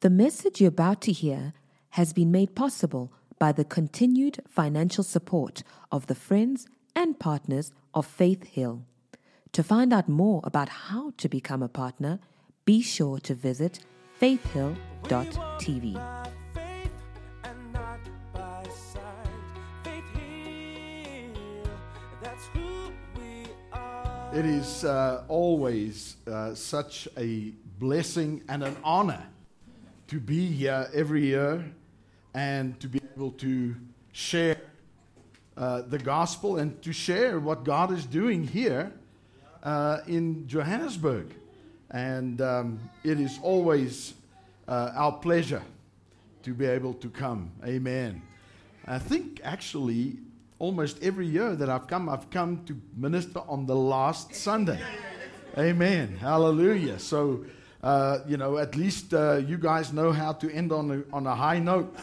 The message you're about to hear has been made possible by the continued financial support of the friends and partners of Faith Hill. To find out more about how to become a partner, be sure to visit faithhill.tv. It is uh, always uh, such a blessing and an honor to be here every year and to be able to share uh, the gospel and to share what God is doing here uh, in Johannesburg. And um, it is always uh, our pleasure to be able to come. Amen. I think actually almost every year that I've come, I've come to minister on the last Sunday. Amen. Hallelujah. So, uh, you know, at least uh, you guys know how to end on a, on a high note.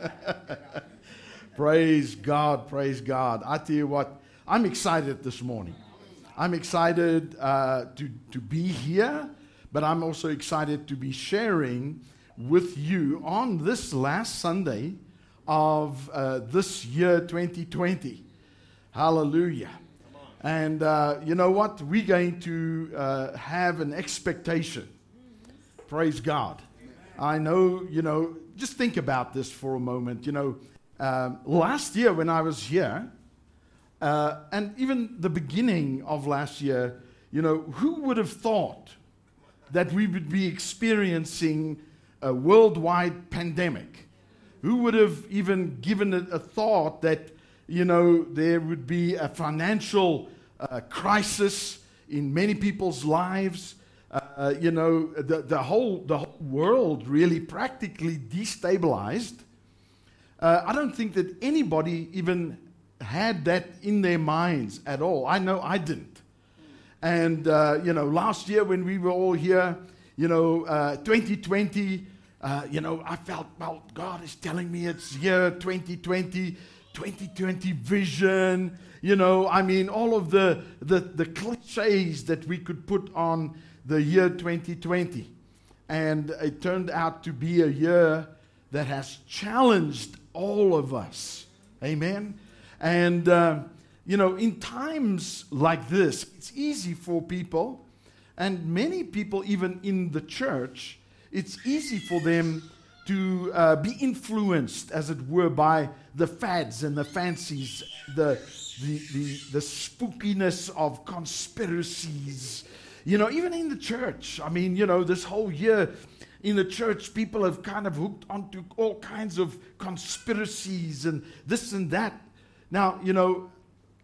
praise God. Praise God. I tell you what, I'm excited this morning. I'm excited uh, to, to be here, but I'm also excited to be sharing with you on this last Sunday of uh, this year 2020. Hallelujah. And uh, you know what? We're going to uh, have an expectation. Praise God. I know, you know, just think about this for a moment. You know, um, last year when I was here, uh, and even the beginning of last year, you know, who would have thought that we would be experiencing a worldwide pandemic? Who would have even given it a thought that, you know, there would be a financial uh, crisis in many people's lives? Uh, you know, the, the, whole, the whole world really practically destabilized. Uh, I don't think that anybody even had that in their minds at all. I know I didn't. And, uh, you know, last year when we were all here, you know, uh, 2020, uh, you know, I felt, well, God is telling me it's year 2020, 2020 vision. You know, I mean, all of the, the, the cliches that we could put on the year 2020. And it turned out to be a year that has challenged all of us. Amen. And, uh, you know, in times like this, it's easy for people, and many people, even in the church, it's easy for them to uh, be influenced, as it were, by the fads and the fancies, the, the, the, the spookiness of conspiracies. You know, even in the church, I mean, you know, this whole year in the church, people have kind of hooked onto all kinds of conspiracies and this and that. Now, you know,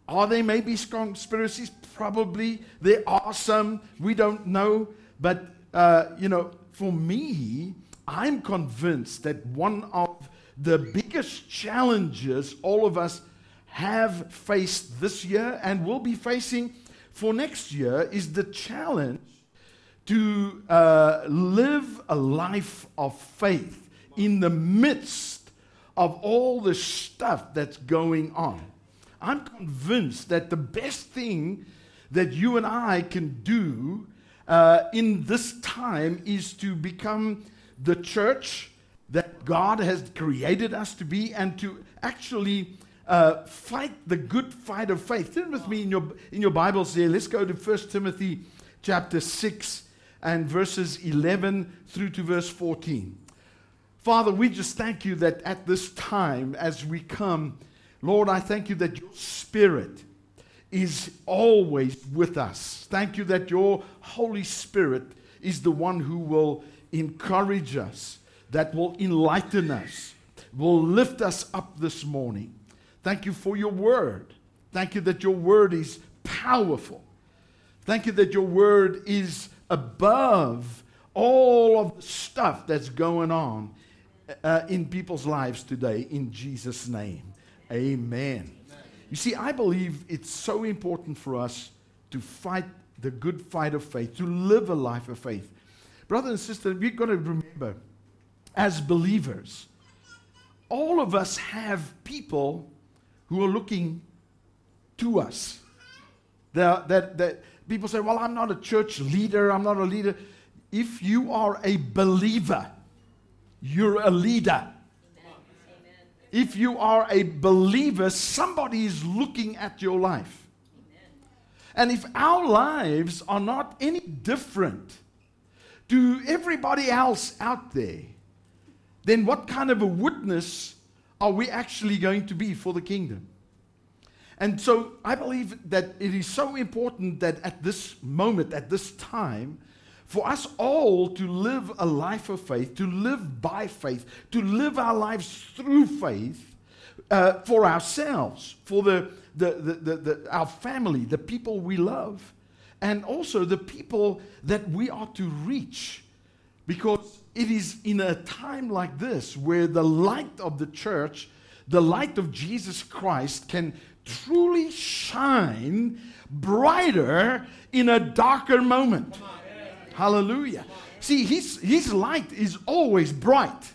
are there maybe conspiracies? Probably. There are some. We don't know. But, uh, you know, for me, I'm convinced that one of the biggest challenges all of us have faced this year and will be facing for next year is the challenge to uh, live a life of faith in the midst of all the stuff that's going on. I'm convinced that the best thing that you and I can do uh, in this time is to become the church that God has created us to be and to actually uh, fight the good fight of faith. Turn with me in your, in your Bibles there. Let's go to 1 Timothy chapter 6 and verses 11 through to verse 14. Father, we just thank you that at this time, as we come, Lord, I thank you that your Spirit is always with us. Thank you that your Holy Spirit is the one who will encourage us, that will enlighten us, will lift us up this morning. Thank you for your word. Thank you that your word is powerful. Thank you that your word is above all of the stuff that's going on uh, in people's lives today in Jesus' name. Amen. You see, I believe it's so important for us to fight the good fight of faith, to live a life of faith. Brother and sister, we're going to remember as believers, all of us have people who are looking to us. That, that, that people say, Well, I'm not a church leader, I'm not a leader. if you are a believer, you're a leader. If you are a believer, somebody is looking at your life. And if our lives are not any different to everybody else out there, then what kind of a witness are we actually going to be for the kingdom? And so I believe that it is so important that at this moment, at this time, for us all to live a life of faith, to live by faith, to live our lives through faith uh, for ourselves, for the, the, the, the, our family, the people we love, and also the people that we are to reach. Because it is in a time like this where the light of the church, the light of Jesus Christ, can truly shine brighter in a darker moment. Hallelujah. See, his, his light is always bright,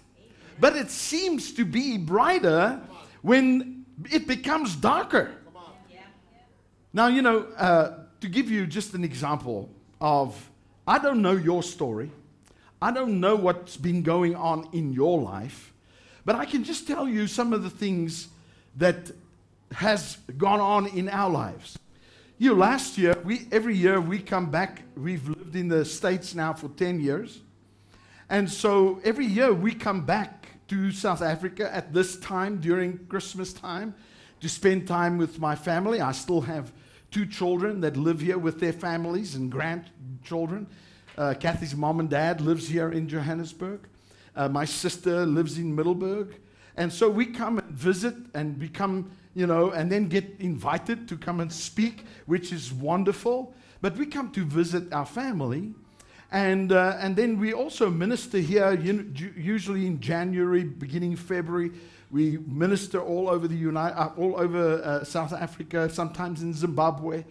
but it seems to be brighter when it becomes darker. Now, you know, uh, to give you just an example of, I don't know your story. I don't know what's been going on in your life, but I can just tell you some of the things that has gone on in our lives. You know, last year, we, every year we come back. We've lived in the States now for 10 years. And so every year we come back to South Africa at this time during Christmas time to spend time with my family. I still have two children that live here with their families and grandchildren. Uh, Kathy's mom and dad lives here in Johannesburg. Uh, my sister lives in Middelburg. And so we come and visit and become, you know, and then get invited to come and speak, which is wonderful. But we come to visit our family. And, uh, and then we also minister here, usually in January, beginning February. We minister all over the United, uh, all over uh, South Africa, sometimes in Zimbabwe.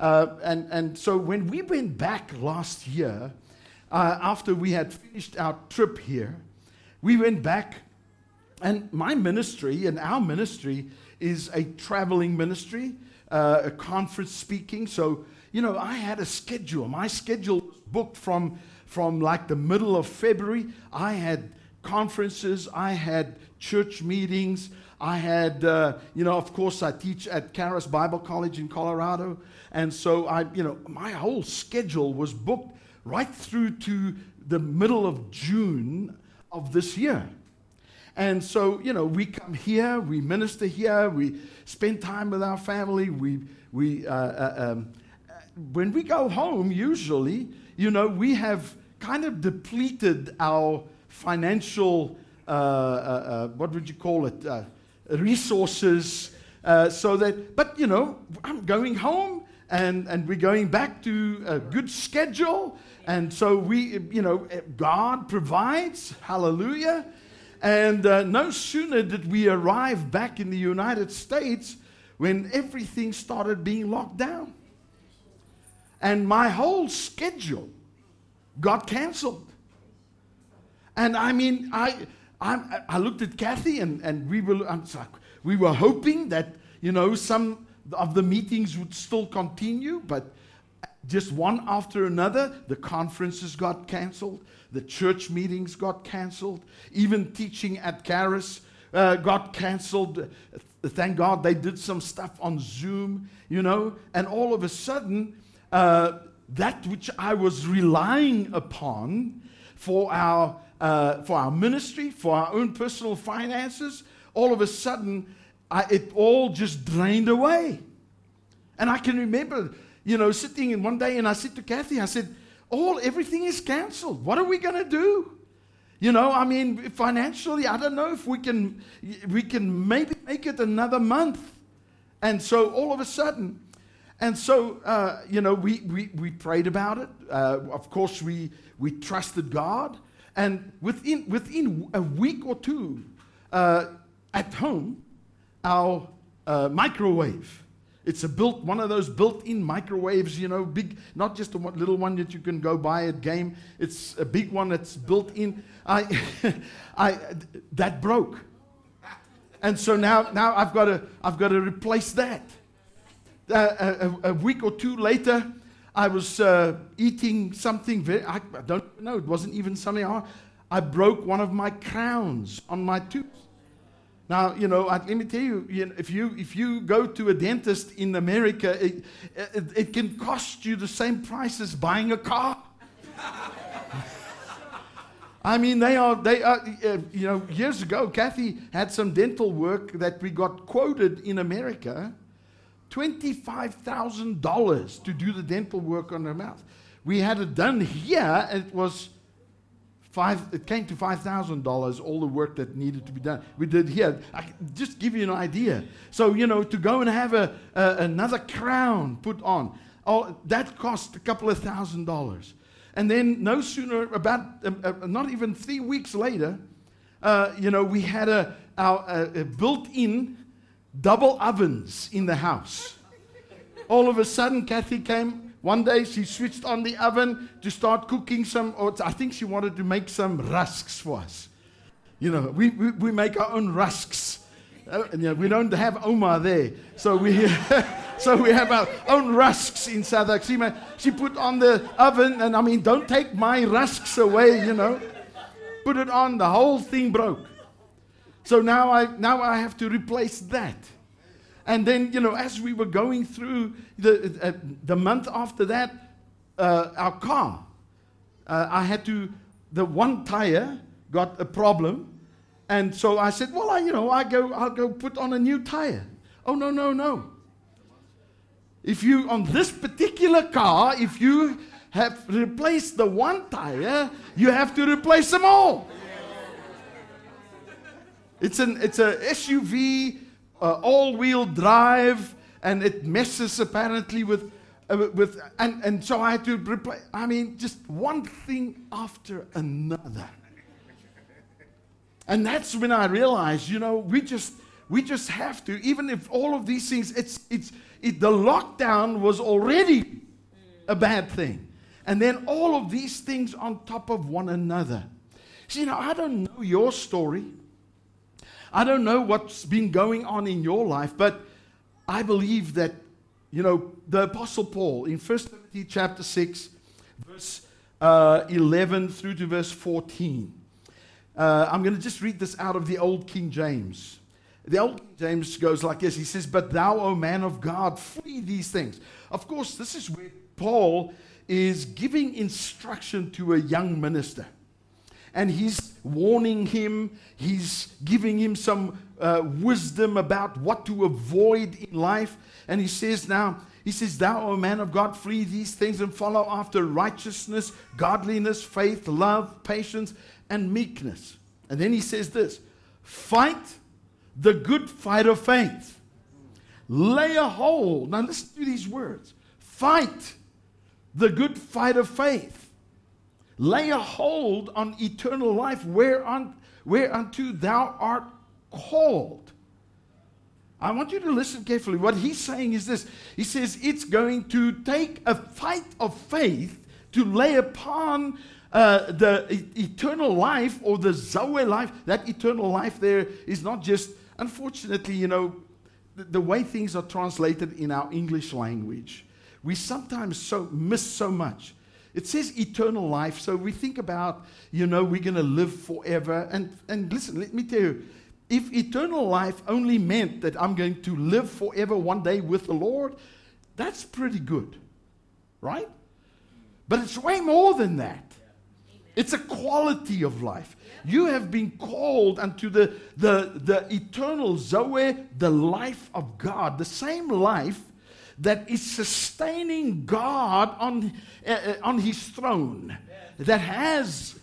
Uh, and, and so when we went back last year, uh, after we had finished our trip here, we went back, and my ministry and our ministry is a traveling ministry, uh, a conference speaking. So, you know, I had a schedule. My schedule was booked from, from like the middle of February. I had conferences, I had church meetings. I had, uh, you know, of course, I teach at Charis Bible College in Colorado. And so I, you know, my whole schedule was booked right through to the middle of June of this year. And so, you know, we come here, we minister here, we spend time with our family. We, we, uh, uh, um, when we go home, usually, you know, we have kind of depleted our financial, what would you call it, uh, resources. Uh, so that, but you know, I'm going home and, and we're going back to a good schedule. And so we, you know, God provides, hallelujah. And uh, no sooner did we arrive back in the United States when everything started being locked down. And my whole schedule got canceled. And I mean, I, I, I looked at Kathy and, and we, were, sorry, we were hoping that, you know, some of the meetings would still continue, but just one after another, the conferences got canceled, the church meetings got canceled, even teaching at Charis uh, got canceled. Thank God they did some stuff on Zoom, you know, and all of a sudden, uh, that which I was relying upon for our, uh, for our ministry, for our own personal finances, all of a sudden, I, it all just drained away. And I can remember, you know, sitting in one day and I said to Kathy, I said, all everything is canceled. What are we going to do? You know, I mean, financially, I don't know if we can we can maybe make it another month. And so all of a sudden, and so uh, you know, we, we we prayed about it. Uh, of course, we we trusted God, and within within a week or two, uh, at home, our uh, microwave it's a built one of those built-in microwaves, you know, big, not just a little one that you can go buy at game. It's a big one that's built in. I, I, that broke, and so now, now I've got to, I've got to replace that. Uh, a, a week or two later, I was uh, eating something very, I, I don't know, it wasn't even something I, I broke one of my crowns on my tooth. Now, you know, I, let me tell you, you know, if, you, if you go to a dentist in America, it, it, it can cost you the same price as buying a car. I mean, they are, they are, uh, you know, years ago, Kathy had some dental work that we got quoted in America $25,000 to do the dental work on her mouth. We had it done here, and it was five, it came to $5,000, all the work that needed to be done. We did here. I just give you an idea. So, you know, to go and have a, a another crown put on, oh, that cost a couple of thousand dollars. And then, no sooner, about uh, uh, not even three weeks later, uh, you know, we had a, our, built in double ovens in the house. All of a sudden, Kathy came. One day, she switched on the oven to start cooking some, or I think she wanted to make some rusks for us. You know, we, we, we make our own rusks. Uh, and, you know, we don't have Ouma there. So we, so we have our own rusks in South Africa. She put on the oven, and I mean, don't take my rusks away, you know. Put it on, the whole thing broke. So now I, now I have to replace that. And then, you know, as we were going through the, uh, the month after that, uh, our car, uh, I had to, the one tire got a problem. And so I said, well, I, you know, I go, I'll go put on a new tire. Oh, no, no, no. If you, on this particular car, if you have replaced the one tire, you have to replace them all. It's an it's a SUV, uh, all-wheel drive, and it messes apparently with uh, with and and so I had to replace. I mean, just one thing after another. And that's when I realized, you know, we just we just have to, even if all of these things, it's it's it, the lockdown was already a bad thing, and then all of these things on top of one another. See, now I don't know your story. I don't know what's been going on in your life, but I believe that, you know, the Apostle Paul in 1 Timothy chapter 6, verse uh, 11 through to verse 14. Uh, I'm going to just read this out of the Old King James. The Old King James goes like this He says, But thou, O man of God, flee these things. Of course, this is where Paul is giving instruction to a young minister and he's warning him, he's giving him some uh, wisdom about what to avoid in life. And he says, Now, he says, Thou, O man of God, flee these things and follow after righteousness, godliness, faith, love, patience, and meekness. And then he says this fight the good fight of faith. Lay a hold. Now, listen to these words fight the good fight of faith lay a hold on eternal life whereon, whereunto thou art called. I want you to listen carefully. What he's saying is this He says it's going to take a fight of faith to lay upon uh, the e- eternal life or the Zoe life. That eternal life there is not just, unfortunately, you know, the, the way things are translated in our English language. We sometimes so miss so much. It says eternal life, so we think about, you know, we're going to live forever. And, and listen, let me tell you, if eternal life only meant that I'm going to live forever one day with the Lord, that's pretty good, right? But it's way more than that. It's a quality of life. You have been called unto the, the, the eternal Zoe, the life of God, the same life that is sustaining God on, uh, on his throne, that has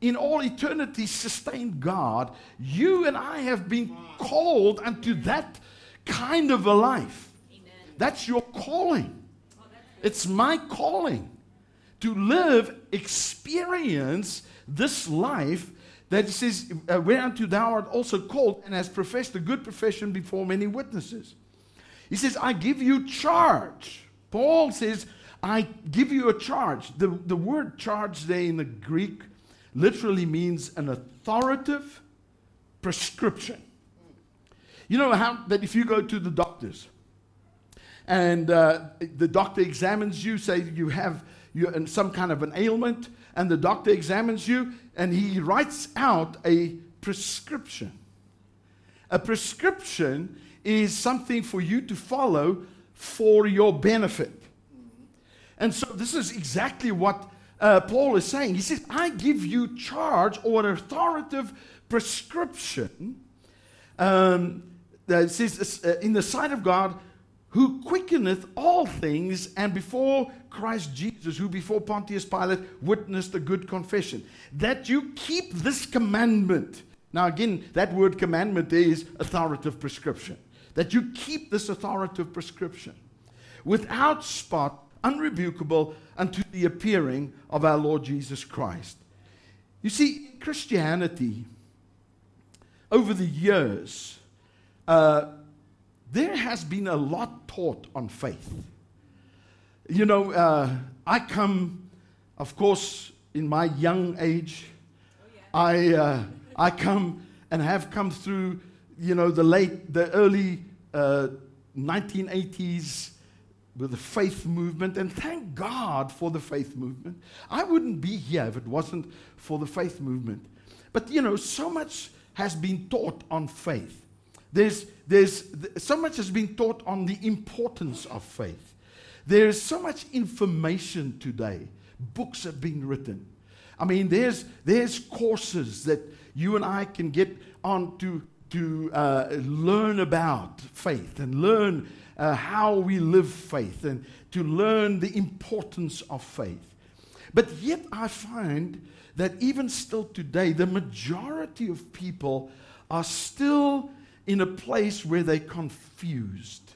in all eternity sustained God, you and I have been called unto that kind of a life. Amen. That's your calling. Oh, it's my calling to live, experience this life that says, uh, Whereunto thou art also called, and has professed a good profession before many witnesses. He says, I give you charge. Paul says, I give you a charge. The, the word charge there in the Greek literally means an authoritative prescription. You know how that if you go to the doctors and uh, the doctor examines you, say you have you some kind of an ailment, and the doctor examines you, and he writes out a prescription. A prescription is something for you to follow for your benefit. And so this is exactly what uh, Paul is saying. He says, I give you charge or an authoritative prescription um, that says, uh, in the sight of God, who quickeneth all things, and before Christ Jesus, who before Pontius Pilate witnessed a good confession, that you keep this commandment. Now, again, that word commandment is authoritative prescription. That you keep this authoritative prescription without spot, unrebukable, unto the appearing of our Lord Jesus Christ. You see, Christianity, over the years, uh, there has been a lot taught on faith. You know, uh, I come, of course, in my young age, I, uh, I come and have come through, you know, the late, the early uh, 1980s with the faith movement, and thank God for the faith movement. I wouldn't be here if it wasn't for the faith movement. But, you know, so much has been taught on faith. There's, there's so much has been taught on the importance of faith. There is so much information today. Books have been written. I mean, there's, there's courses that you and I can get on to, to uh, learn about faith and learn uh, how we live faith and to learn the importance of faith. But yet, I find that even still today, the majority of people are still in a place where they're confused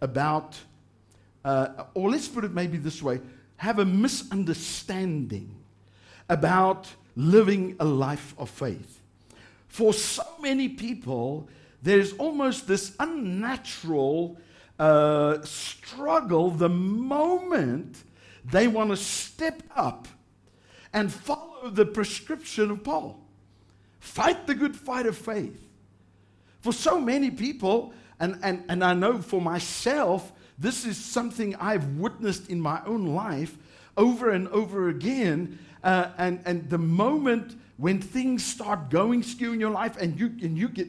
about, uh, or let's put it maybe this way, have a misunderstanding about living a life of faith. For so many people, there's almost this unnatural uh, struggle the moment they want to step up and follow the prescription of Paul. Fight the good fight of faith. For so many people, and, and, and I know for myself, this is something I've witnessed in my own life over and over again. Uh, and, and the moment when things start going skew in your life and you, and you get,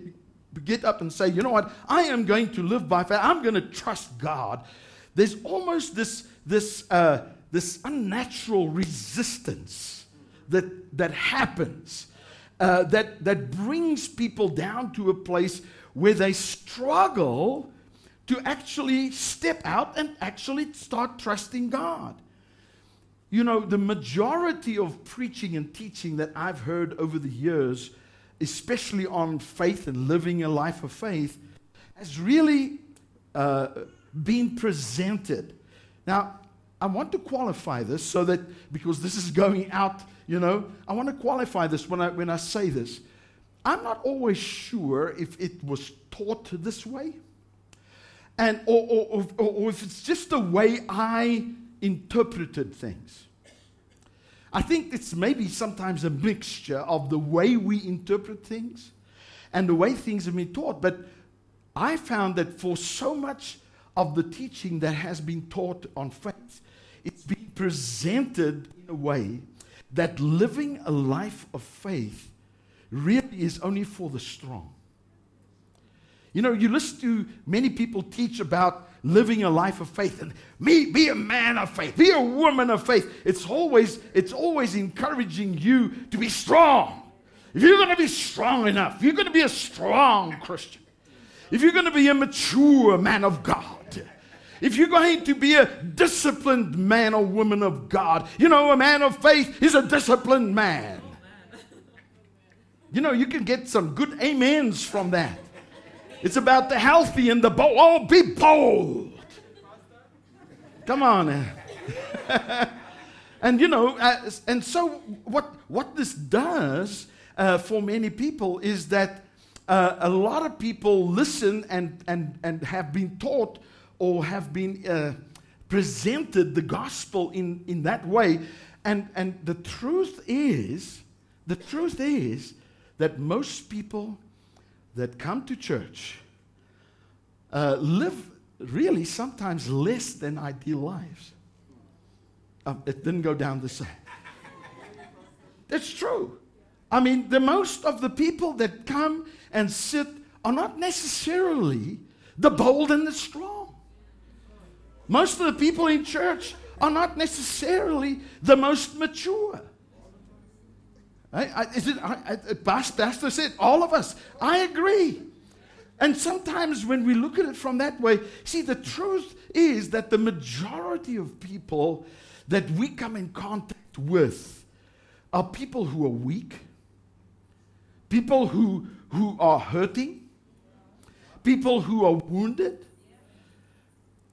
get up and say, you know what, I am going to live by faith, I'm going to trust God, there's almost this, this, uh, this unnatural resistance that, that happens uh, that, that brings people down to a place where they struggle to actually step out and actually start trusting God. You know, the majority of preaching and teaching that I've heard over the years, especially on faith and living a life of faith, has really uh, been presented. Now, I want to qualify this so that because this is going out you know, I want to qualify this when I, when I say this. I'm not always sure if it was taught this way, and, or, or, or, or if it's just the way I interpreted things. I think it's maybe sometimes a mixture of the way we interpret things and the way things have been taught. But I found that for so much of the teaching that has been taught on faith, it's been presented in a way that living a life of faith really is only for the strong. You know, you listen to many people teach about living a life of faith and me be a man of faith, be a woman of faith. It's always it's always encouraging you to be strong. If you're going to be strong enough, you're going to be a strong Christian. If you're going to be a mature man of God, if you're going to be a disciplined man or woman of God, you know, a man of faith is a disciplined man. You know, you can get some good amens from that. It's about the healthy and the bold. Oh, be bold. Come on. and you know, uh, and so what, what this does uh, for many people is that uh, a lot of people listen and, and, and have been taught or have been uh, presented the gospel in, in that way. And, and the truth is, the truth is that most people that come to church uh, live really sometimes less than ideal lives. Um, it didn't go down the same. That's true. I mean, the most of the people that come and sit are not necessarily the bold and the strong. Most of the people in church are not necessarily the most mature. I, I, is it, I, I, Pastor said, all of us. I agree. And sometimes when we look at it from that way, see, the truth is that the majority of people that we come in contact with are people who are weak, people who, who are hurting, people who are wounded,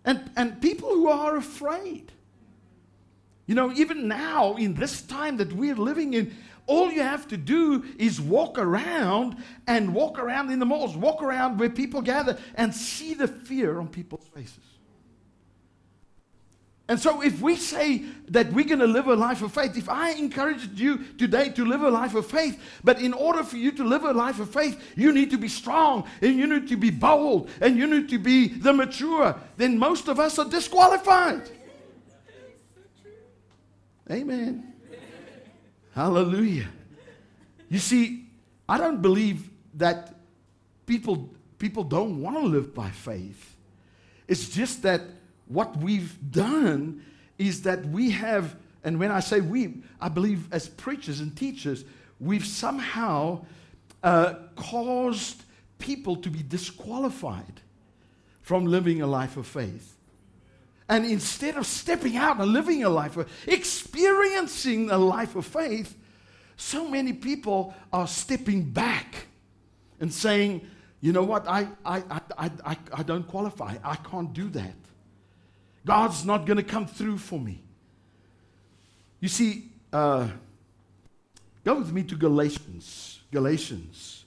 and, and people who are afraid. You know, even now, in this time that we're living in, all you have to do is walk around and walk around in the malls, walk around where people gather and see the fear on people's faces. And so, if we say that we're going to live a life of faith, if I encouraged you today to live a life of faith, but in order for you to live a life of faith, you need to be strong and you need to be bold and you need to be the mature, then most of us are disqualified. Amen. Hallelujah. You see, I don't believe that people, people don't want to live by faith. It's just that what we've done is that we have, and when I say we, I believe as preachers and teachers, we've somehow uh, caused people to be disqualified from living a life of faith. And instead of stepping out and living a life of experiencing a life of faith, so many people are stepping back and saying, you know what, I, I, I, I, I don't qualify. I can't do that. God's not going to come through for me. You see, uh, go with me to Galatians. Galatians.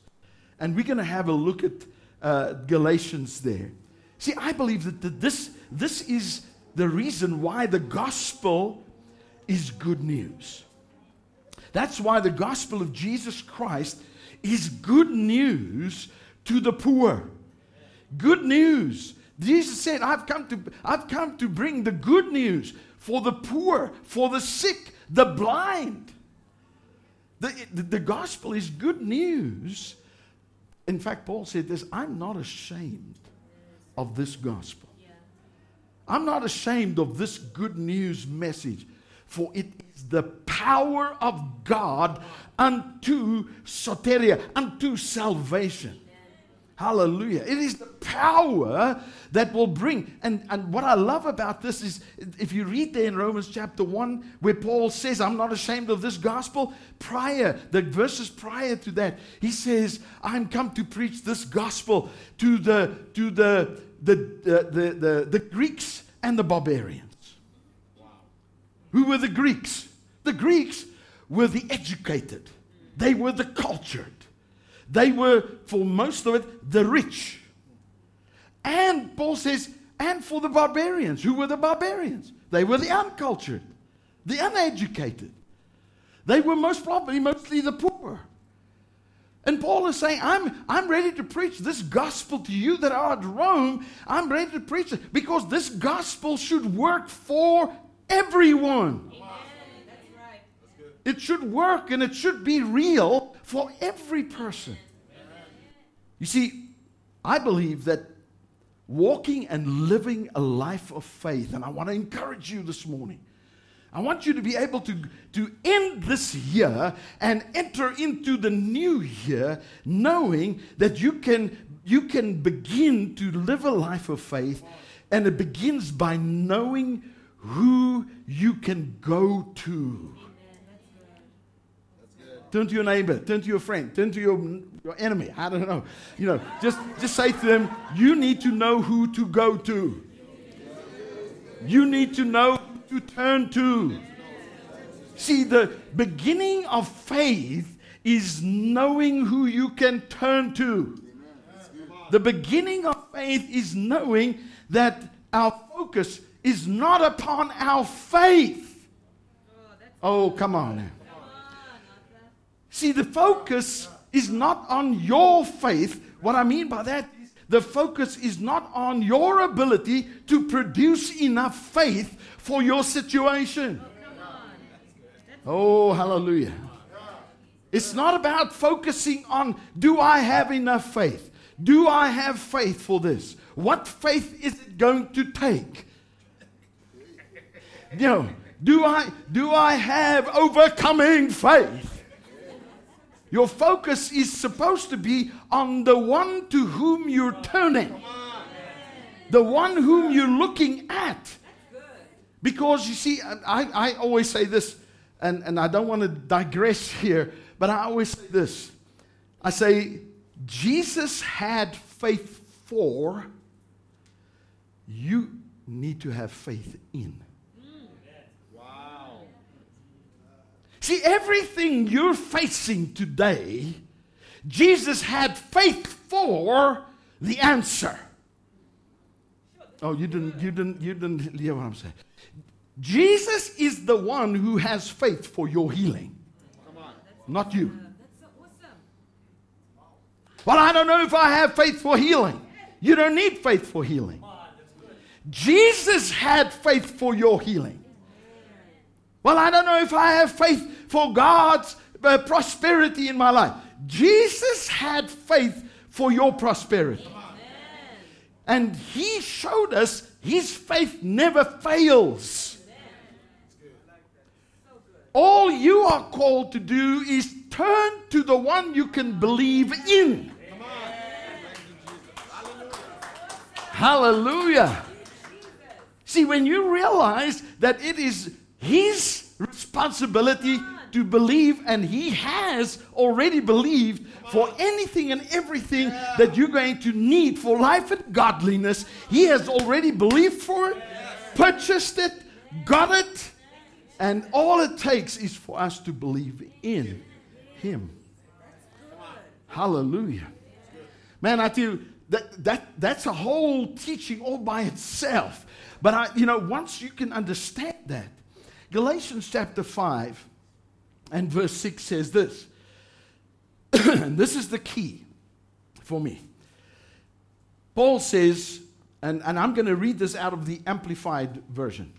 And we're going to have a look at uh, Galatians there. See, I believe that this, this is the reason why the gospel is good news. That's why the gospel of Jesus Christ is good news to the poor. Good news. Jesus said, I've come to, I've come to bring the good news for the poor, for the sick, the blind. The, the, the gospel is good news. In fact, Paul said this I'm not ashamed of this gospel. I'm not ashamed of this good news message, for it is the power of God unto soteria, unto salvation. Hallelujah. It is the power that will bring. And, and what I love about this is if you read there in Romans chapter 1, where Paul says, I'm not ashamed of this gospel, prior, the verses prior to that, he says, I'm come to preach this gospel to the to the the, the, the, the, Greeks and the barbarians. Wow. Who were the Greeks? The Greeks were the educated, they were the cultured, they were, for most of it, the rich. And Paul says, and for the barbarians. Who were the barbarians? They were the uncultured, the uneducated. They were most probably mostly the poor. And Paul is saying, I'm, I'm ready to preach this gospel to you that are at Rome. I'm ready to preach it because this gospel should work for everyone. It should work and it should be real for every person. You see, I believe that walking and living a life of faith, and I want to encourage you this morning I want you to be able to, to end this year and enter into the new year knowing that you can, you can begin to live a life of faith, and it begins by knowing who you can go to. Turn to your neighbor, turn to your friend, turn to your, your enemy. I don't know. You know, just, just say to them, you need to know who to go to. You need to know to turn to. See, the beginning of faith is knowing who you can turn to. The beginning of faith is knowing that our focus is not upon our faith. Oh, come on now. See, the focus is not on your faith. What I mean by that the focus is not on your ability to produce enough faith for your situation. Oh, hallelujah. It's not about focusing on do I have enough faith? Do I have faith for this? What faith is it going to take? You know, do I do I have overcoming faith? Your focus is supposed to be on the one to whom you're turning. The one whom you're looking at. Because you see, I, I always say this, and, and I don't want to digress here, but I always say this. I say, Jesus had faith for, you need to have faith in. See, everything you're facing today, Jesus had faith for the answer. Oh, you didn't, you didn't, you didn't hear what I'm saying. Jesus is the one who has faith for your healing, not you. Well, I don't know if I have faith for healing. You don't need faith for healing. Jesus had faith for your healing. Well, I don't know if I have faith for God's uh, prosperity in my life. Jesus had faith for your prosperity. And he showed us his faith never fails. All you are called to do is turn to the one you can believe in. Hallelujah. See, when you realize that it is his responsibility to believe, and he has already believed for anything and everything that you're going to need for life and godliness. He has already believed for it, purchased it, got it, and all it takes is for us to believe in him. Hallelujah. Man, I tell you, that, that, that's a whole teaching all by itself. But I, you know, once you can understand that, Galatians chapter 5 and verse 6 says this. and this is the key for me. Paul says, and, and I'm going to read this out of the Amplified Version.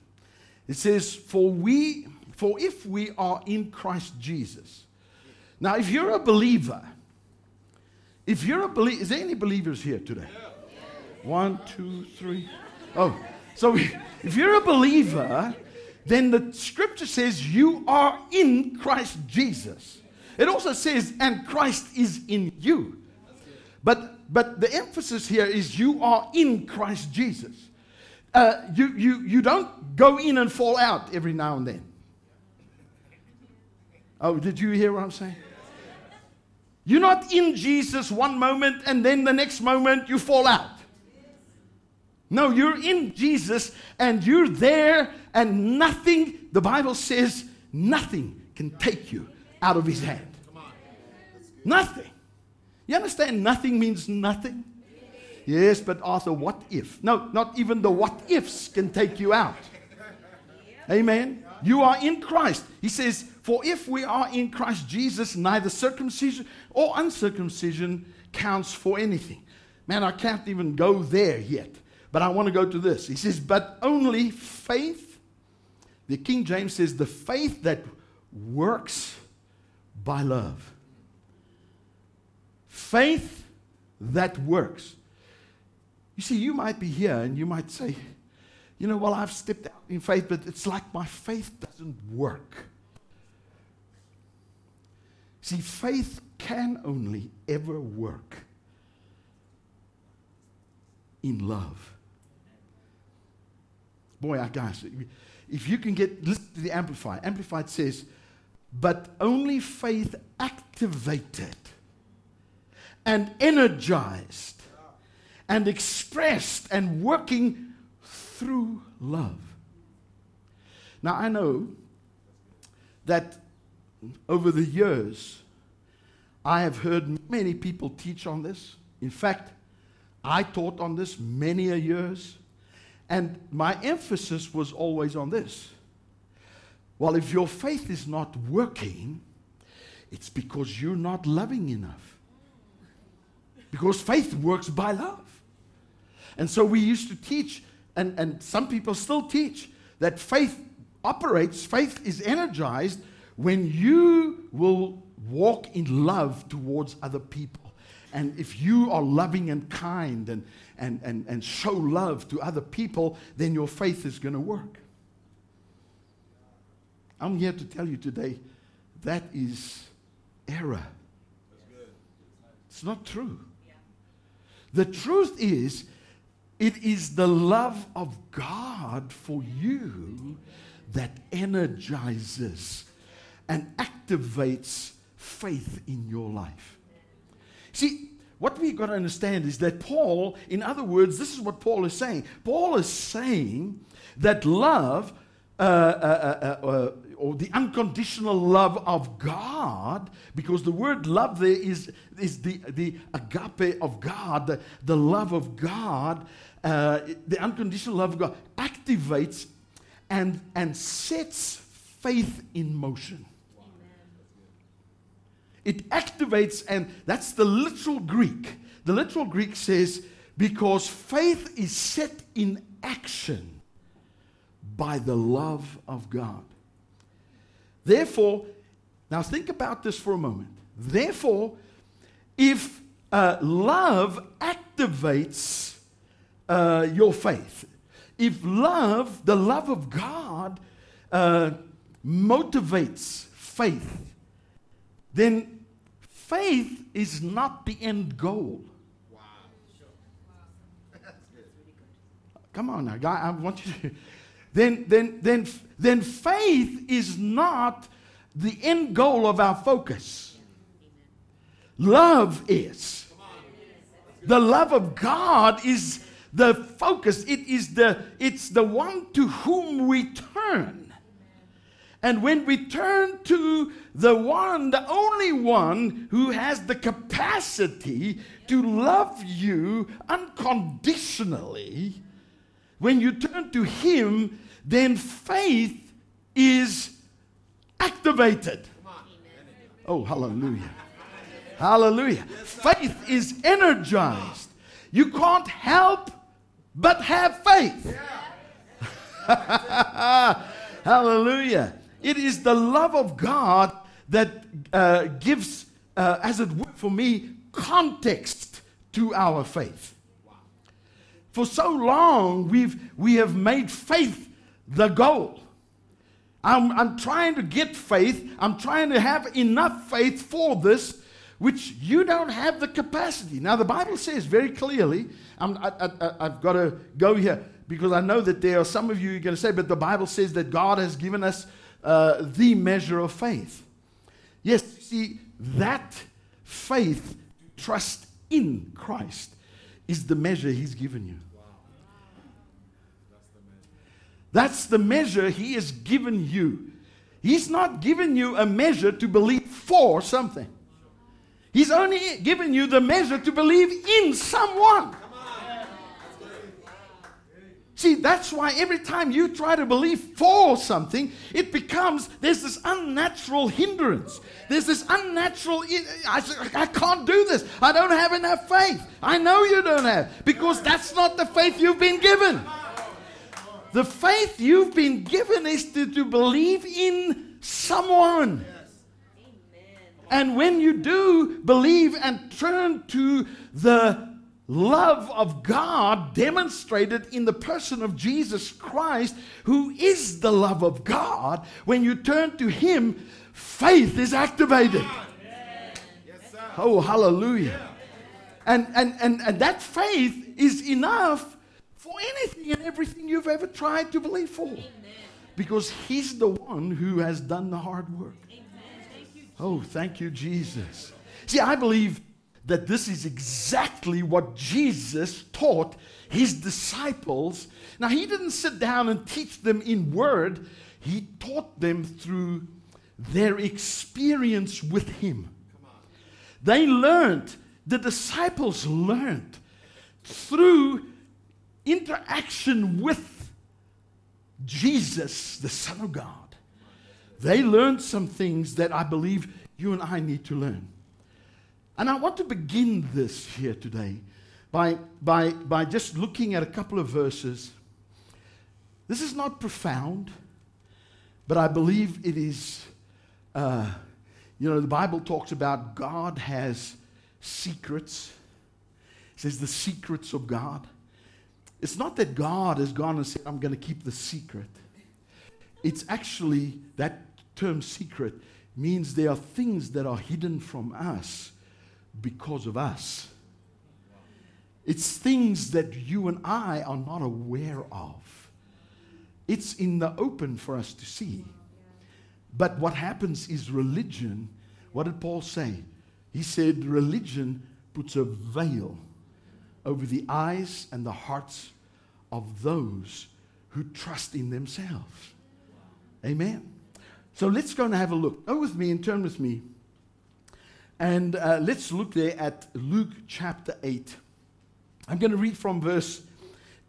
It says, For we, for if we are in Christ Jesus. Now, if you're a believer, if you're a believer, is there any believers here today? One, two, three. Oh, so if you're a believer, then the scripture says you are in Christ Jesus. It also says, and Christ is in you. But, but the emphasis here is you are in Christ Jesus. Uh, you, you, you don't go in and fall out every now and then. Oh, did you hear what I'm saying? You're not in Jesus one moment and then the next moment you fall out. No, you're in Jesus and you're there, and nothing, the Bible says, nothing can take you out of his hand. Nothing. You understand? Nothing means nothing. Yes, but Arthur, what if? No, not even the what ifs can take you out. Amen. You are in Christ. He says, For if we are in Christ Jesus, neither circumcision or uncircumcision counts for anything. Man, I can't even go there yet. But I want to go to this. He says, But only faith. The King James says, The faith that works by love. Faith that works. You see, you might be here and you might say, you know, well, I've stepped out in faith, but it's like my faith doesn't work. See, faith can only ever work in love. Boy, I guys, if you can get, listen to the Amplified. Amplified says, but only faith activated and energized and expressed and working through love. Now, I know that over the years, I have heard many people teach on this. In fact, I taught on this many a years. And my emphasis was always on this. Well, if your faith is not working, it's because you're not loving enough. Because faith works by love. And so we used to teach, and, and some people still teach, that faith operates, faith is energized when you will walk in love towards other people. And if you are loving and kind and, and, and, and show love to other people, then your faith is going to work. I'm here to tell you today that is error. It's not true. The truth is, it is the love of God for you that energizes and activates faith in your life. See, what we've got to understand is that Paul, in other words, this is what Paul is saying. Paul is saying that love, uh, uh, uh, uh, or the unconditional love of God, because the word love there is, is the, the agape of God, the, the love of God, uh, the unconditional love of God activates and, and sets faith in motion. It activates, and that's the literal Greek. The literal Greek says, because faith is set in action by the love of God. Therefore, now think about this for a moment. Therefore, if uh, love activates uh, your faith, if love, the love of God, uh, motivates faith, then faith is not the end goal. Come on now, guy. I want you to. Then, then, then, then faith is not the end goal of our focus. Love is. The love of God is the focus. It is the, it's the one to whom we turn. And when we turn to the one, the only one who has the capacity to love you unconditionally, when you turn to him, then faith is activated. Oh, hallelujah. Hallelujah. Faith is energized. You can't help but have faith. Hallelujah. It is the love of God that uh, gives, uh, as it were for me, context to our faith. For so long, we've, we have made faith the goal. I'm, I'm trying to get faith. I'm trying to have enough faith for this, which you don't have the capacity. Now, the Bible says very clearly, I'm, I, I've got to go here because I know that there are some of you who are going to say, but the Bible says that God has given us uh, the measure of faith. Yes, see, that faith, trust in Christ, is the measure He's given you. That's the measure He has given you. He's not given you a measure to believe for something. He's only given you the measure to believe in someone. See, that's why every time you try to believe for something, it becomes, there's this unnatural hindrance. There's this unnatural, I, I can't do this. I don't have enough faith. I know you don't have, because that's not the faith you've been given. The faith you've been given is to, to believe in someone. And when you do believe and turn to the love of God demonstrated in the person of Jesus Christ, who is the love of God, when you turn to Him, faith is activated. Oh, hallelujah. And, and, and, and that faith is enough for anything and everything you've ever tried to believe for. Because He's the one who has done the hard work. Oh, thank you, Jesus. See, I believe that this is exactly what Jesus taught his disciples. Now, he didn't sit down and teach them in word, he taught them through their experience with him. They learned, the disciples learned through interaction with Jesus, the Son of God. They learned some things that I believe you and I need to learn. And I want to begin this here today by, by, by just looking at a couple of verses. This is not profound, but I believe it is. Uh, you know, the Bible talks about God has secrets. It says the secrets of God. It's not that God has gone and said, I'm going to keep the secret. It's actually that term secret means there are things that are hidden from us because of us. It's things that you and I are not aware of. It's in the open for us to see. But what happens is religion. What did Paul say? He said religion puts a veil over the eyes and the hearts of those who trust in themselves. Amen. So let's go and have a look. Go with me and turn with me. And uh, let's look there at Luke chapter 8. I'm going to read from verse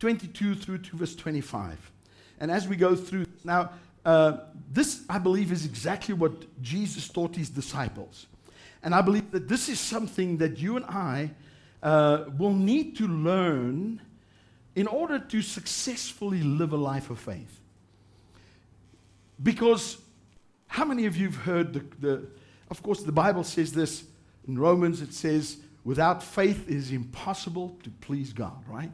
22 through to verse 25. And as we go through, now, uh, this, I believe, is exactly what Jesus taught his disciples. And I believe that this is something that you and I uh, will need to learn in order to successfully live a life of faith. Because how many of you have heard the, the, of course, the Bible says this in Romans, it says, without faith it is impossible to please God, right?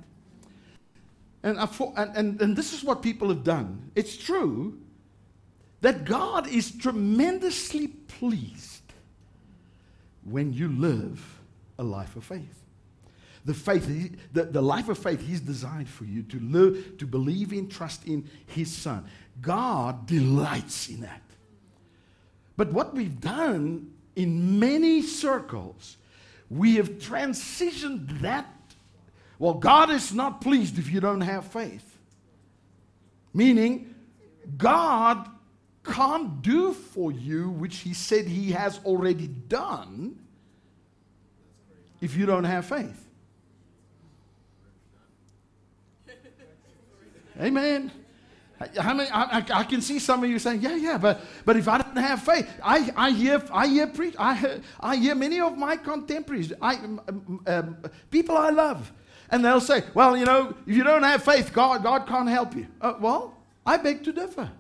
And, uh, and, and, and this is what people have done. It's true that God is tremendously pleased when you live a life of faith. The faith, the, the life of faith He's designed for you to live, to believe in, trust in His Son. God delights in that. But what we've done in many circles, we have transitioned that. Well, God is not pleased if you don't have faith. Meaning, God can't do for you which He said He has already done if you don't have faith. Amen. How many, I, I, can see some of you saying, yeah, yeah, but, but if I don't have faith, I, I hear, I hear, preach, I, hear, I hear many of my contemporaries, I, um, um, people I love, and they'll say, well, you know, if you don't have faith, God, God can't help you. Uh, well, I beg to differ.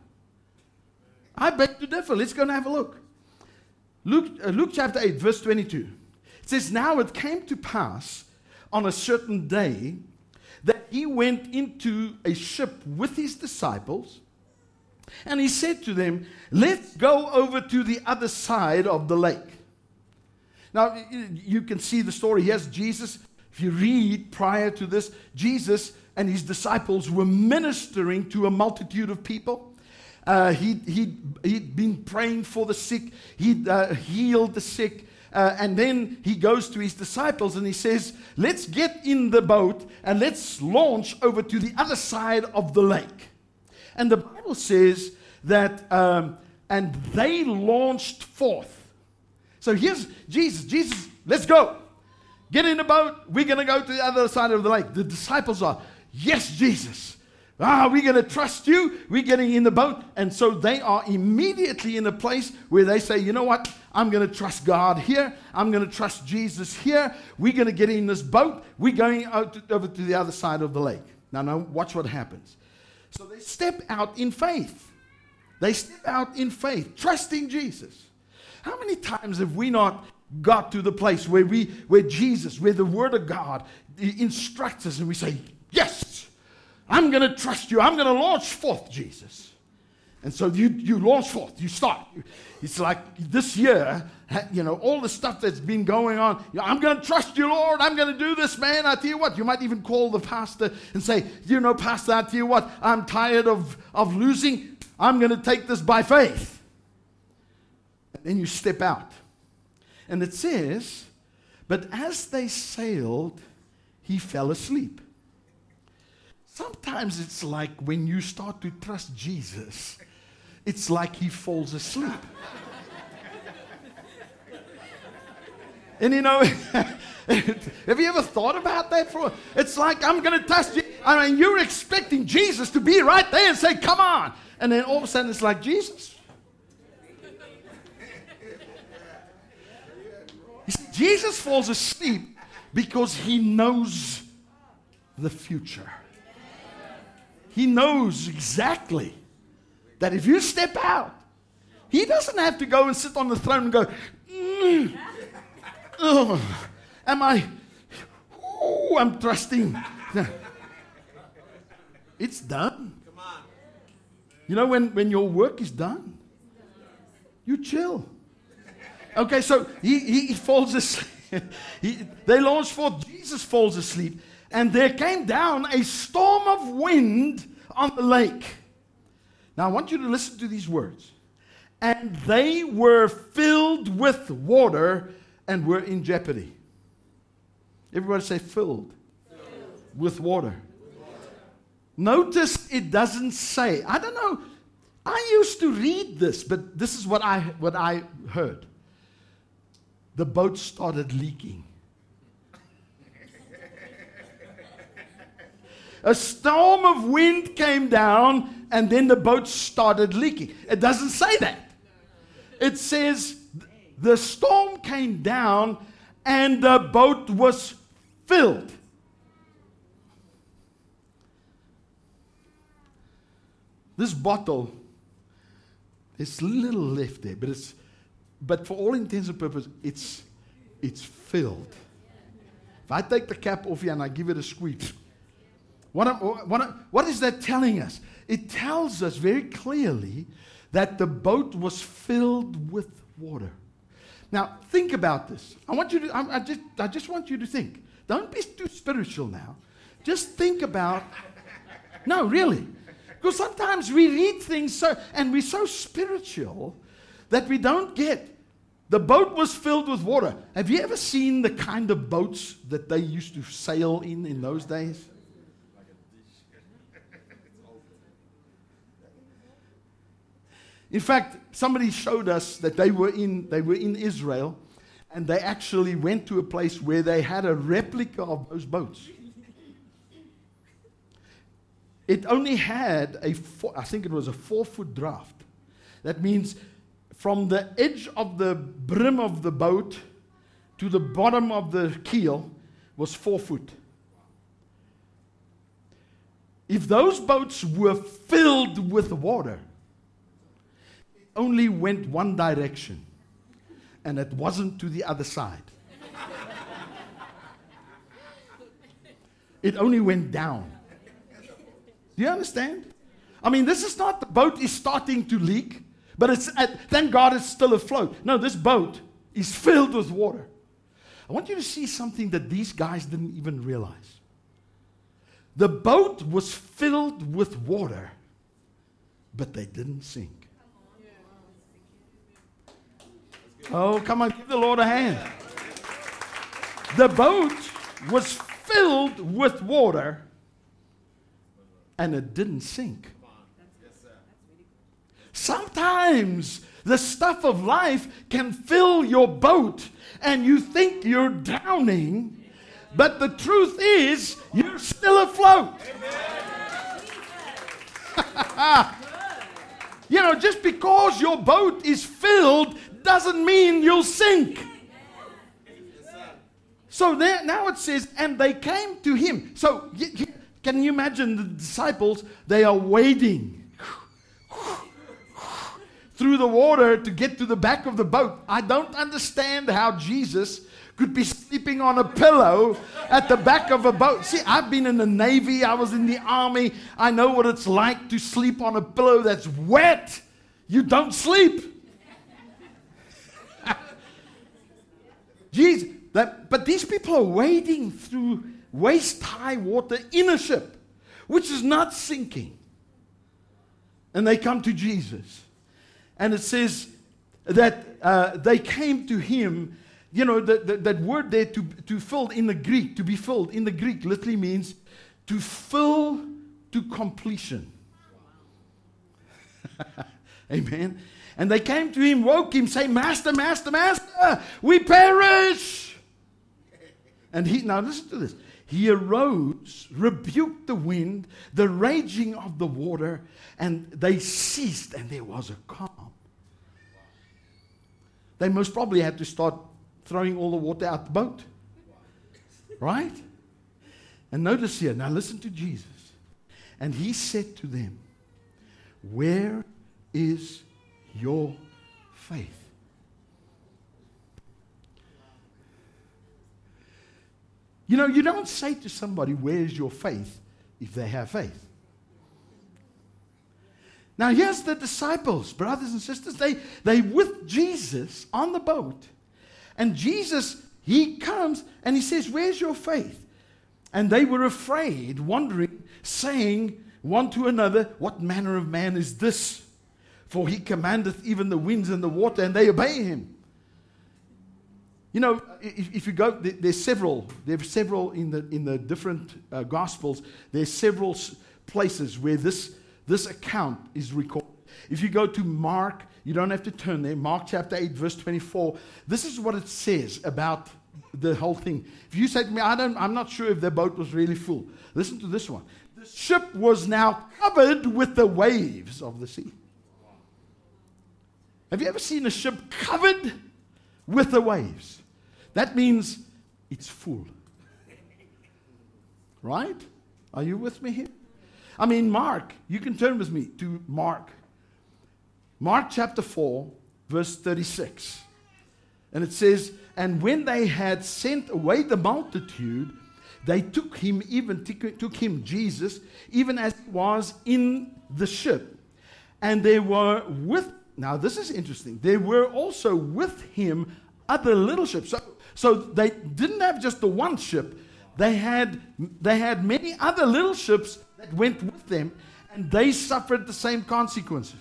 I beg to differ. Let's go and have a look. Luke, uh, Luke chapter 8, verse 22. It says, Now it came to pass on a certain day that he went into a ship with his disciples and he said to them, Let's go over to the other side of the lake. Now, you can see the story. Yes, Jesus. If you read prior to this, Jesus and his disciples were ministering to a multitude of people. Uh, he, he, he'd been praying for the sick, he'd uh, healed the sick, uh, and then he goes to his disciples and he says, Let's get in the boat and let's launch over to the other side of the lake. And the Bible says that, um, and they launched forth. So here's Jesus. Jesus, let's go. Get in the boat. We're going to go to the other side of the lake. The disciples are, Yes, Jesus. Ah, we're going to trust you. We're getting in the boat. And so they are immediately in a place where they say, you know what? I'm going to trust God here. I'm going to trust Jesus here. We're going to get in this boat. We're going out over to the other side of the lake. Now, now, watch what happens. So they step out in faith. They step out in faith, trusting Jesus. How many times have we not got to the place where we, where Jesus, where the Word of God instructs us, and we say, Yes, I'm going to trust you. I'm going to launch forth, Jesus. And so you, you launch forth, you start. It's like this year, you know, all the stuff that's been going on. You know, I'm going to trust you, Lord. I'm going to do this, man. I tell you what, you might even call the pastor and say, you know, Pastor, I tell you what, I'm tired of, of losing. I'm going to take this by faith. And then you step out. And it says, but as they sailed, he fell asleep. Sometimes it's like when you start to trust Jesus, it's like he falls asleep. and you know, have you ever thought about that? For it's like I'm going to trust you. I mean, you're expecting Jesus to be right there and say, "Come on," and then all of a sudden it's like Jesus. See, Jesus falls asleep Because he knows the future. He knows exactly that if you step out, he doesn't have to go and sit on the throne and go, mm, oh, Am I? I'm trusting. It's done. You know, when, when your work is done, you chill. Okay, so he, he, he falls asleep. he, they launch forth, Jesus falls asleep, and there came down a storm of wind on the lake. Now, I want you to listen to these words. And they were filled with water and were in jeopardy. Everybody say filled, filled. With, water. with water. Notice it doesn't say. I don't know. I used to read this, but this is what I what I heard. The boat started leaking. A storm of wind came down and then the boat started leaking. It doesn't say that. It says the storm came down and the boat was filled. This bottle, there's little left there, but it's but for all intents and purposes, it's it's filled. If I take the cap off here and I give it a squeeze, what, what, what is that telling us? It tells us very clearly that the boat was filled with water. Now, think about this. I want you to, I, I, just, I just want you to think. Don't be too spiritual now. Just think about, no, really. Because sometimes we read things so, and we're so spiritual that we don't get. The boat was filled with water. Have you ever seen the kind of boats that they used to sail in in those days? In fact, somebody showed us that they were in, they were in Israel and they actually went to a place where they had a replica of those boats. It only had a, four, I think it was a four foot draft. That means from the edge of the brim of the boat to the bottom of the keel was four foot. If those boats were filled with water, only went one direction, and it wasn't to the other side. It only went down. Do you understand? I mean, this is not the boat is starting to leak, but it's at, thank God it's still afloat. No, this boat is filled with water. I want you to see something that these guys didn't even realize. The boat was filled with water, but they didn't sink. Oh, come on, give the Lord a hand. The boat was filled with water and it didn't sink. Sometimes the stuff of life can fill your boat and you think you're drowning, but the truth is you're still afloat. you know, just because your boat is filled doesn't mean you'll sink. So there, now it says, and they came to him. So can you imagine the disciples? They are wading through the water to get to the back of the boat. I don't understand how Jesus could be sleeping on a pillow at the back of a boat. See, I've been in the Navy, I was in the Army. I know what it's like to sleep on a pillow that's wet. You don't sleep. Jesus, that, but these people are wading through waist high water in a ship, which is not sinking. And they come to Jesus. And it says that uh, they came to him. You know, the, the, that word there to, to fill in the Greek, to be filled in the Greek literally means to fill to completion. Amen. And they came to him, woke him, say, Master, Master, Master, we perish. And he, now listen to this. He arose, rebuked the wind, the raging of the water, and they ceased, and there was a calm. They most probably had to start throwing all the water out the boat. Right? And notice here, now listen to Jesus. And he said to them, Where is your faith? You know, you don't say to somebody, Where's your faith? if they have faith. Now, here's the disciples, brothers and sisters. They, they with Jesus on the boat. And Jesus, he comes and he says, Where's your faith? And they were afraid, wondering, saying one to another, What manner of man is this? For he commandeth even the winds and the water, and they obey him. You know, if, if you go, there, there's several. There's several in the in the different uh, gospels. There's several places where this this account is recorded. If you go to Mark, you don't have to turn there. Mark chapter eight, verse twenty-four. This is what it says about the whole thing. If you say to me, I don't, I'm not sure if the boat was really full. Listen to this one. The ship was now covered with the waves of the sea. Have you ever seen a ship covered with the waves? That means it's full. Right? Are you with me here? I mean, Mark, you can turn with me to Mark. Mark chapter 4, verse 36. And it says, And when they had sent away the multitude, they took him, even took, him, Jesus, even as he was in the ship. And they were with, now this is interesting, there were also with him other little ships. So, so they didn't have just the one ship, they had, they had many other little ships that went with them, and they suffered the same consequences.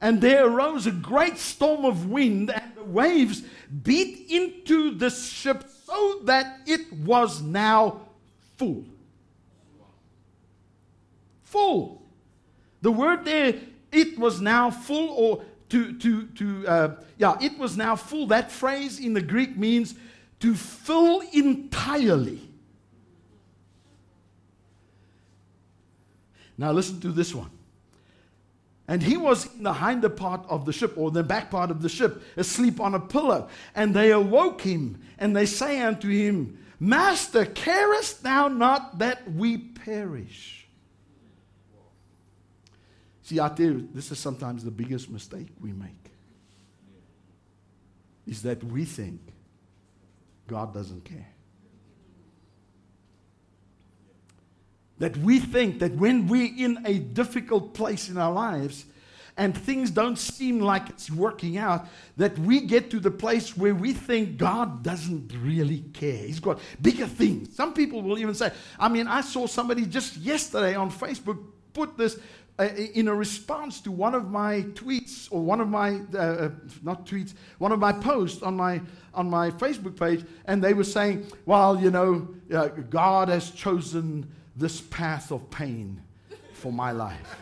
And there arose a great storm of wind, and the waves beat into the ship so that it was now full. Full. The word there, it was now full, or to, to, to uh, yeah, it was now full. That phrase in the Greek means to fill entirely. Now listen to this one. And he was in the hinder part of the ship, or the back part of the ship, asleep on a pillow. And they awoke him, and they say unto him, Master, carest thou not that we perish? See, I tell you, this is sometimes the biggest mistake we make. Is that we think God doesn't care. That we think that when we're in a difficult place in our lives and things don't seem like it's working out, that we get to the place where we think God doesn't really care. He's got bigger things. Some people will even say, I mean, I saw somebody just yesterday on Facebook put this uh, in a response to one of my tweets or one of my uh, uh, not tweets one of my posts on my on my facebook page and they were saying well you know uh, god has chosen this path of pain for my life.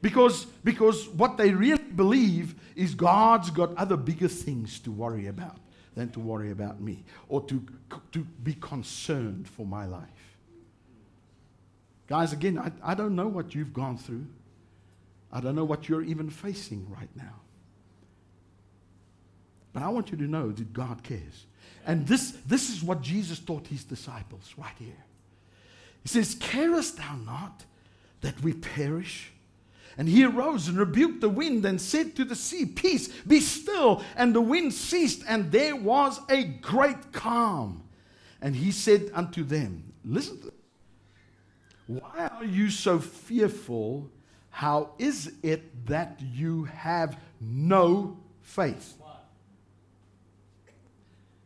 Because because what they really believe is god's got other bigger things to worry about than to worry about me or to to be concerned for my life Guys, again, I, I don't know what you've gone through. I don't know what you're even facing right now. But I want you to know that God cares. And this, this is what Jesus taught his disciples right here. He says, Carest thou not that we perish? And he arose and rebuked the wind and said to the sea, Peace, be still. And the wind ceased, and there was a great calm. And he said unto them, Listen to why are you so fearful? How is it that you have no faith?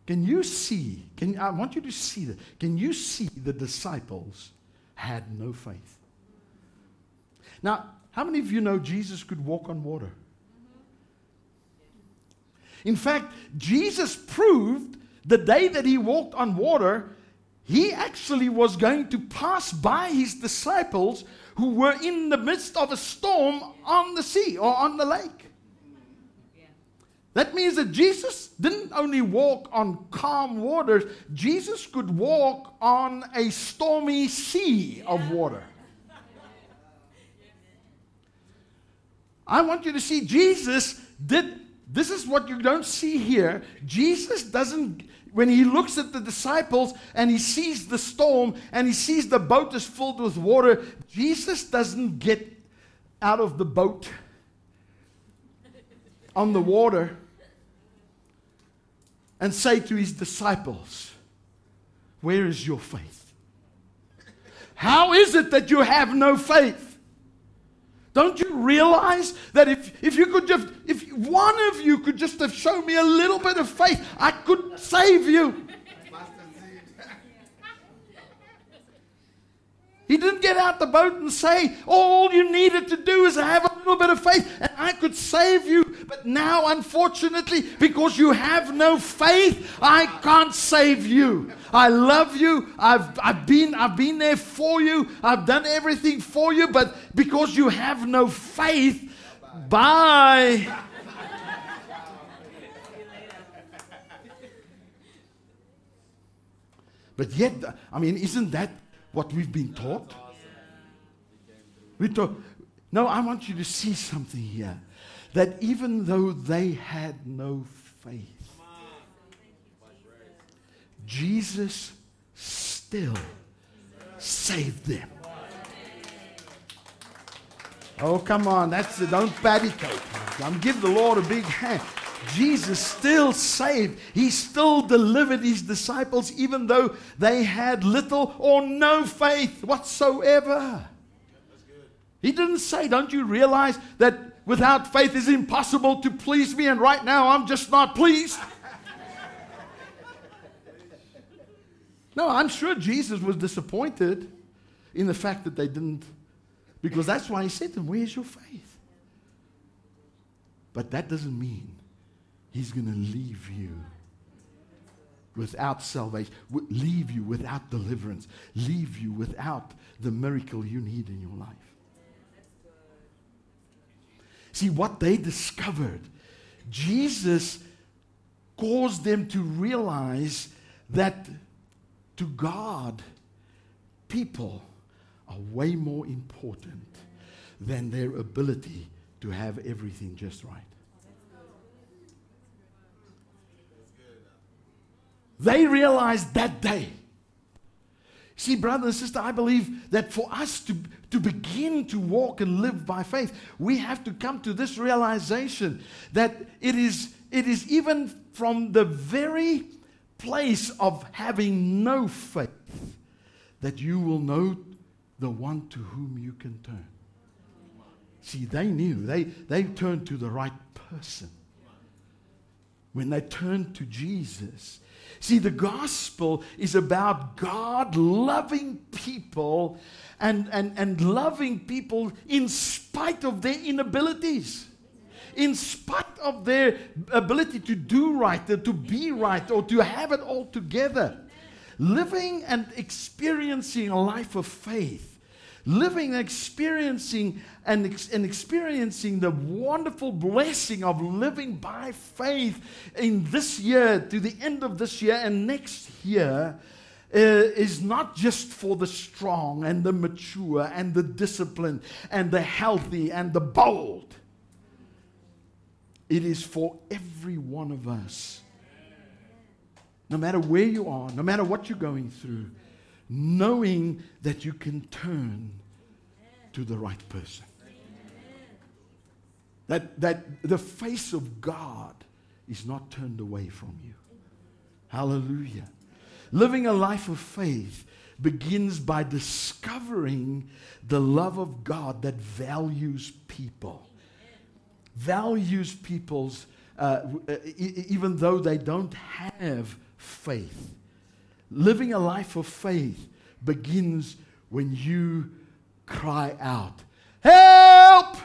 Can you see? Can, I want you to see that. Can you see the disciples had no faith? Now, how many of you know Jesus could walk on water? In fact, Jesus proved the day that he walked on water he actually was going to pass by his disciples who were in the midst of a storm on the sea or on the lake. That means that Jesus didn't only walk on calm waters, Jesus could walk on a stormy sea of water. I want you to see Jesus did this is what you don't see here. Jesus doesn't when he looks at the disciples and he sees the storm and he sees the boat is filled with water, Jesus doesn't get out of the boat on the water and say to his disciples, Where is your faith? How is it that you have no faith? Don't you realize that if, if you could just, if one of you could just have shown me a little bit of faith, I could save you. He didn't get out the boat and say, All you needed to do is have a little bit of faith and I could save you. But now, unfortunately, because you have no faith, I can't save you. I love you. I've, I've, been, I've been there for you. I've done everything for you. But because you have no faith, bye. But yet, I mean, isn't that what we've been taught? We taught. No, I want you to see something here. That even though they had no faith, Jesus still saved them. Oh, come on. That's it. Don't pattycoat. I'm give the Lord a big hand. Jesus still saved. He still delivered his disciples, even though they had little or no faith whatsoever. He didn't say, Don't you realize that without faith it's impossible to please me, and right now I'm just not pleased? No, I'm sure Jesus was disappointed in the fact that they didn't, because that's why he said to them, Where's your faith? But that doesn't mean he's going to leave you without salvation, leave you without deliverance, leave you without the miracle you need in your life. See, what they discovered, Jesus caused them to realize that to God, people are way more important than their ability to have everything just right. They realized that day. See, brother and sister, I believe that for us to, to begin to walk and live by faith, we have to come to this realization that it is, it is even from the very place of having no faith that you will know the one to whom you can turn. See, they knew. They, they turned to the right person. When they turned to Jesus, See, the gospel is about God loving people and, and, and loving people in spite of their inabilities. In spite of their ability to do right, to be right, or to have it all together. Living and experiencing a life of faith living and experiencing and, and experiencing the wonderful blessing of living by faith in this year to the end of this year and next year uh, is not just for the strong and the mature and the disciplined and the healthy and the bold. It is for every one of us. No matter where you are, no matter what you're going through, knowing that you can turn to the right person. That, that the face of God is not turned away from you. Hallelujah. Living a life of faith begins by discovering the love of God that values people. Values people's, uh, e- even though they don't have faith. Living a life of faith begins when you cry out, Help!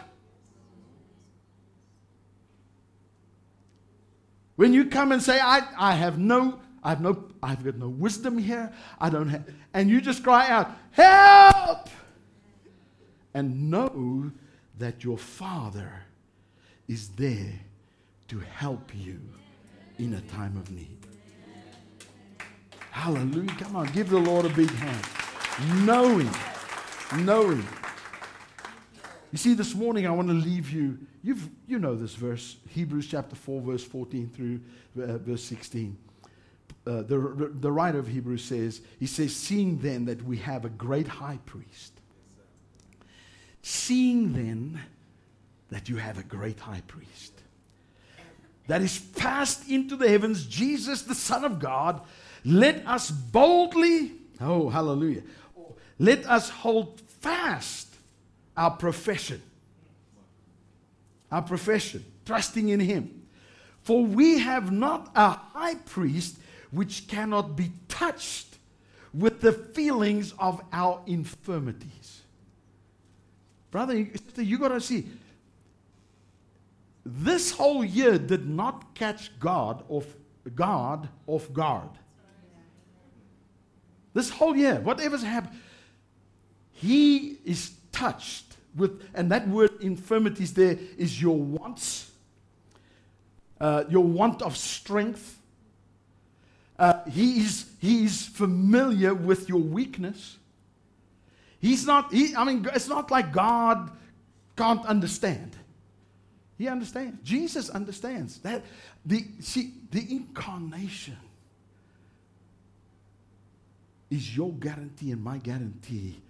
When you come and say, I, I have no, I have no, I've got no wisdom here, I don't have, and you just cry out, Help! And know that your Father is there to help you in a time of need. Hallelujah. Come on, give the Lord a big hand. Knowing, knowing. You see, this morning I want to leave you. You've, you know this verse, Hebrews chapter 4, verse 14 through uh, verse 16. uh, the, the writer of Hebrews says, he says, seeing then that we have a great high priest, seeing then that you have a great high priest that is passed into the heavens, Jesus, the Son of God, let us boldly, oh, hallelujah, let us hold fast our profession. Our profession, trusting in Him. For we have not a high priest which cannot be touched with the feelings of our infirmities. Brother, you got to see. This whole year did not catch God off God off guard. This whole year, whatever's happened, He is touched with, and that word infirmities there is your wants, uh, your want of strength. Uh, he, is, he is familiar with your weakness. He's not, he, I mean, it's not like God can't understand. He understands. Jesus understands that the see the incarnation is your guarantee and my guarantee.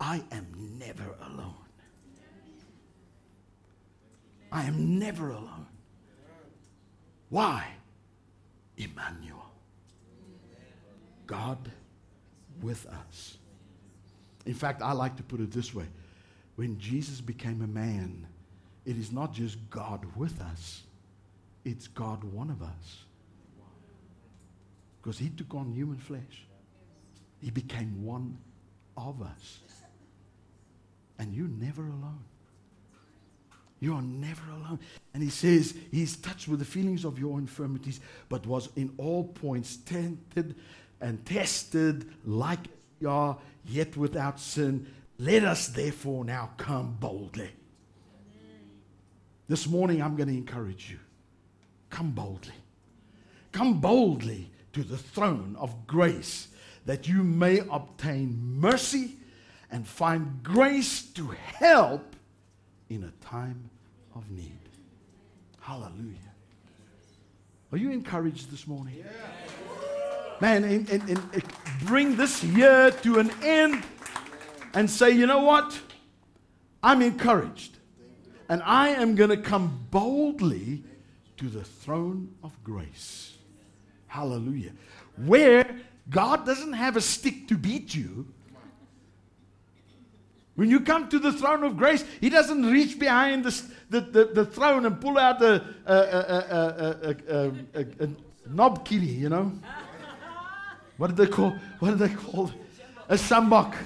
I am never alone. I am never alone. Why? Emmanuel. God with us. In fact, I like to put it this way when Jesus became a man, it is not just God with us, it's God one of us. Because he took on human flesh, he became one of us. And you're never alone. You are never alone. And he says he's touched with the feelings of your infirmities, but was in all points tempted and tested like you are, yet without sin. Let us therefore now come boldly. This morning I'm going to encourage you. Come boldly. Come boldly to the throne of grace that you may obtain mercy and find grace to help in a time of need. Hallelujah. Are you encouraged this morning? Man, and, and, and bring this year to an end and say, you know what? I'm encouraged. And I am going to come boldly to the throne of grace. Hallelujah. Where God doesn't have a stick to beat you, when you come to the throne of grace, He doesn't reach behind the, the, the, the throne and pull out a, a, a, a, a, knobkierie, you know? What do they call? What do they call? A sjambok.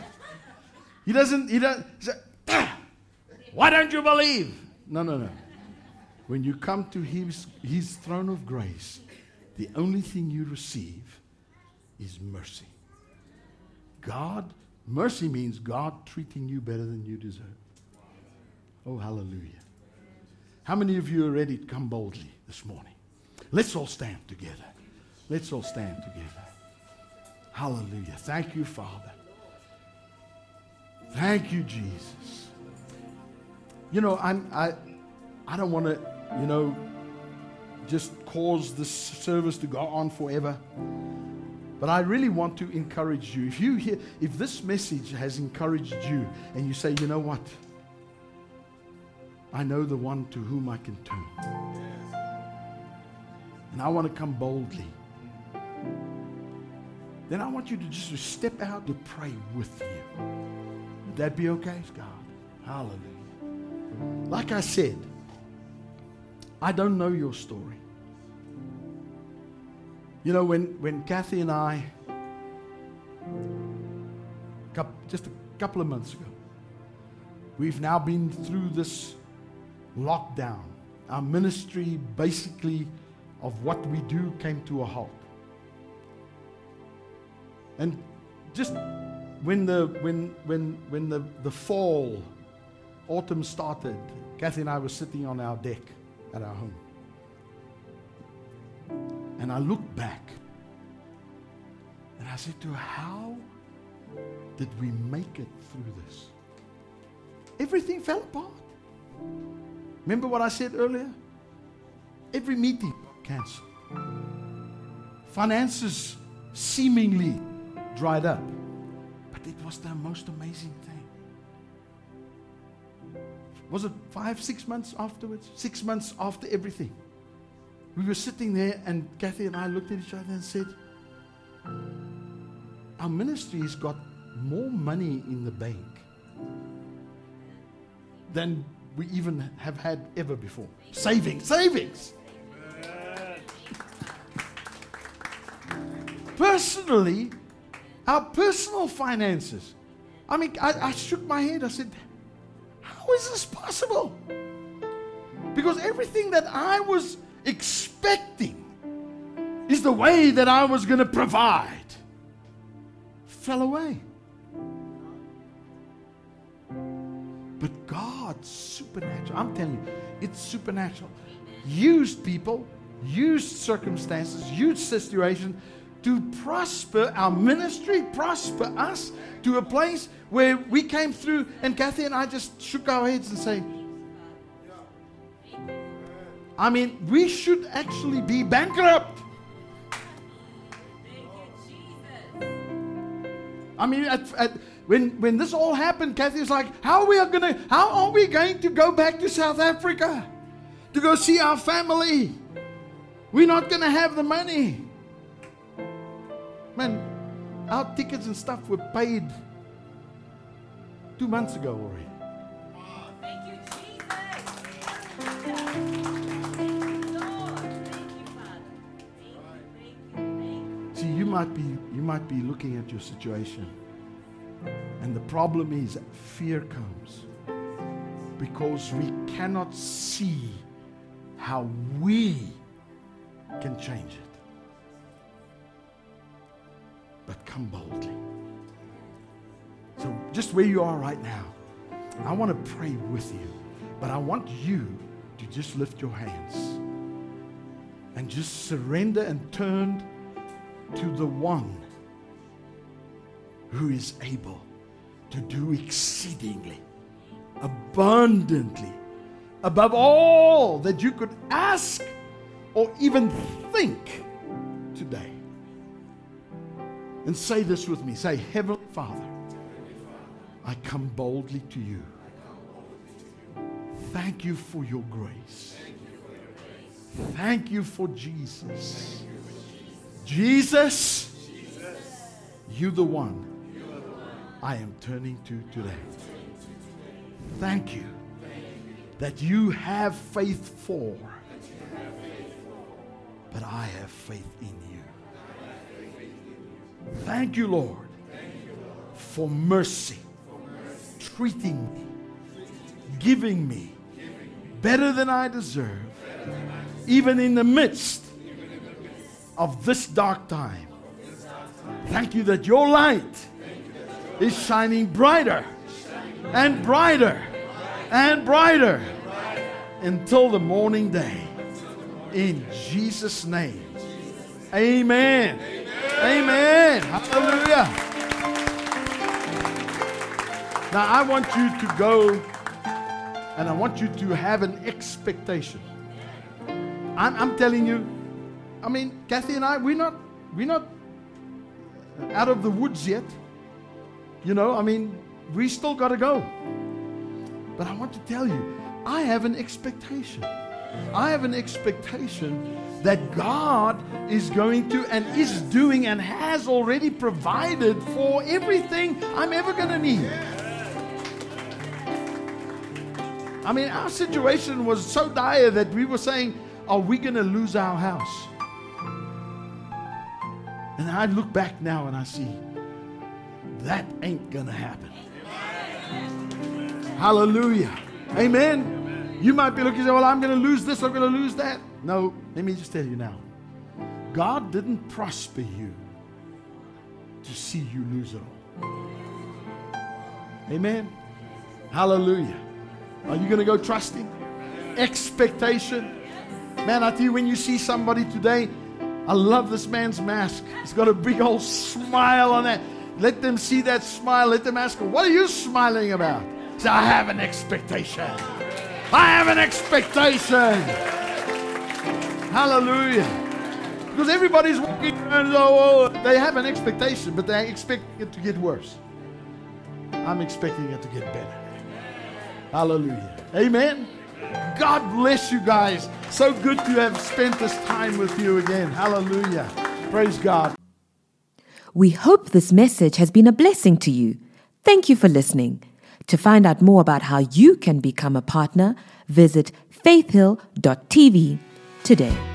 He doesn't. He doesn't. Ah, why don't you believe? No, no, no. When you come to his, his throne of grace, the only thing you receive is mercy. God Mercy means God treating you better than you deserve. Oh, hallelujah. How many of you are ready to come boldly this morning? Let's all stand together. Let's all stand together. Hallelujah. Thank you, Father. Thank you, Jesus. You know, I'm, I, I don't want to, you know, just cause this service to go on forever. But I really want to encourage you. If you hear, if this message has encouraged you and you say, you know what? I know the one to whom I can turn. And I want to come boldly. Then I want you to just step out to pray with you. Would that be okay, God? Hallelujah. Like I said, I don't know your story. You know, when, when Kathy and I, just a couple of months ago, we've now been through this lockdown. Our ministry, basically, of what we do came to a halt. And just when the when when when the, the fall, autumn started, Kathy and I were sitting on our deck at our home. And I looked back and I said to her, How did we make it through this? Everything fell apart. Remember what I said earlier? Every meeting canceled. finances seemingly dried up. But it was the most amazing thing. Was it five, six months afterwards? Six months after everything. We were sitting there, and Kathy and I looked at each other and said, Our ministry has got more money in the bank than we even have had ever before. Savings, savings. Personally, our personal finances. I mean, I, I shook my head. I said, How is this possible? Because everything that I was expecting is the way that I was going to provide fell away. But God, supernatural. I'm telling you, it's supernatural. Used people, used circumstances, used situations to prosper our ministry, prosper us to a place where we came through, and Kathy and I just shook our heads and say, I mean, we should actually be bankrupt. I mean, at, at, when when this all happened, Kathy's like, "How are we gonna? How are we going to go back to South Africa to go see our family? We're not gonna have the money." Man, our tickets and stuff were paid two months ago already. Might be you might be looking at your situation, and the problem is fear comes because we cannot see how we can change it. But come boldly. So, just where you are right now, I want to pray with you, but I want you to just lift your hands and just surrender and turn to the one who is able to do exceedingly, abundantly, above all that you could ask or even think today. And say this with me say, Heavenly Father, I come boldly to you. Thank you for your grace. Thank you for Jesus. Jesus, you the one I am turning to today. Thank you that you have faith for, but I have faith in you. Thank you, Lord, for mercy, treating me, giving me better than I deserve, even in the midst of this dark time. Thank you that your light is shining brighter and brighter and brighter until the morning day. In Jesus' name. Amen. Amen. Hallelujah. Now, I want you to go and I want you to have an expectation. I'm, I'm telling you, I mean, Kathy and I, we're not, we're not out of the woods yet. You know, I mean, we still got to go. But I want to tell you, I have an expectation. I have an expectation that God is going to and is doing and has already provided for everything I'm ever going to need. I mean, our situation was so dire that we were saying, Are we going to lose our house? And I look back now and I see that ain't going to happen. Hallelujah. Amen. You might be looking and say, Well, I'm going to lose this, I'm going to lose that. No, let me just tell you now. God didn't prosper you to see you lose it all. Amen. Hallelujah. Are you going to go trusting? Expectation. Man, I tell you, when you see somebody today, I love this man's mask. He's got a big old smile on that. Let them see that smile. Let them ask, What are you smiling about? Say, I have an expectation. I have an expectation. Hallelujah. Because everybody's walking around, oh, oh, they have an expectation, but they expect it to get worse. I'm expecting it to get better. Hallelujah. Amen. God bless you guys. So good to have spent this time with you again. Hallelujah. Praise God. We hope this message has been a blessing to you. Thank you for listening. To find out more about how you can become a partner, visit faithhill.tv today.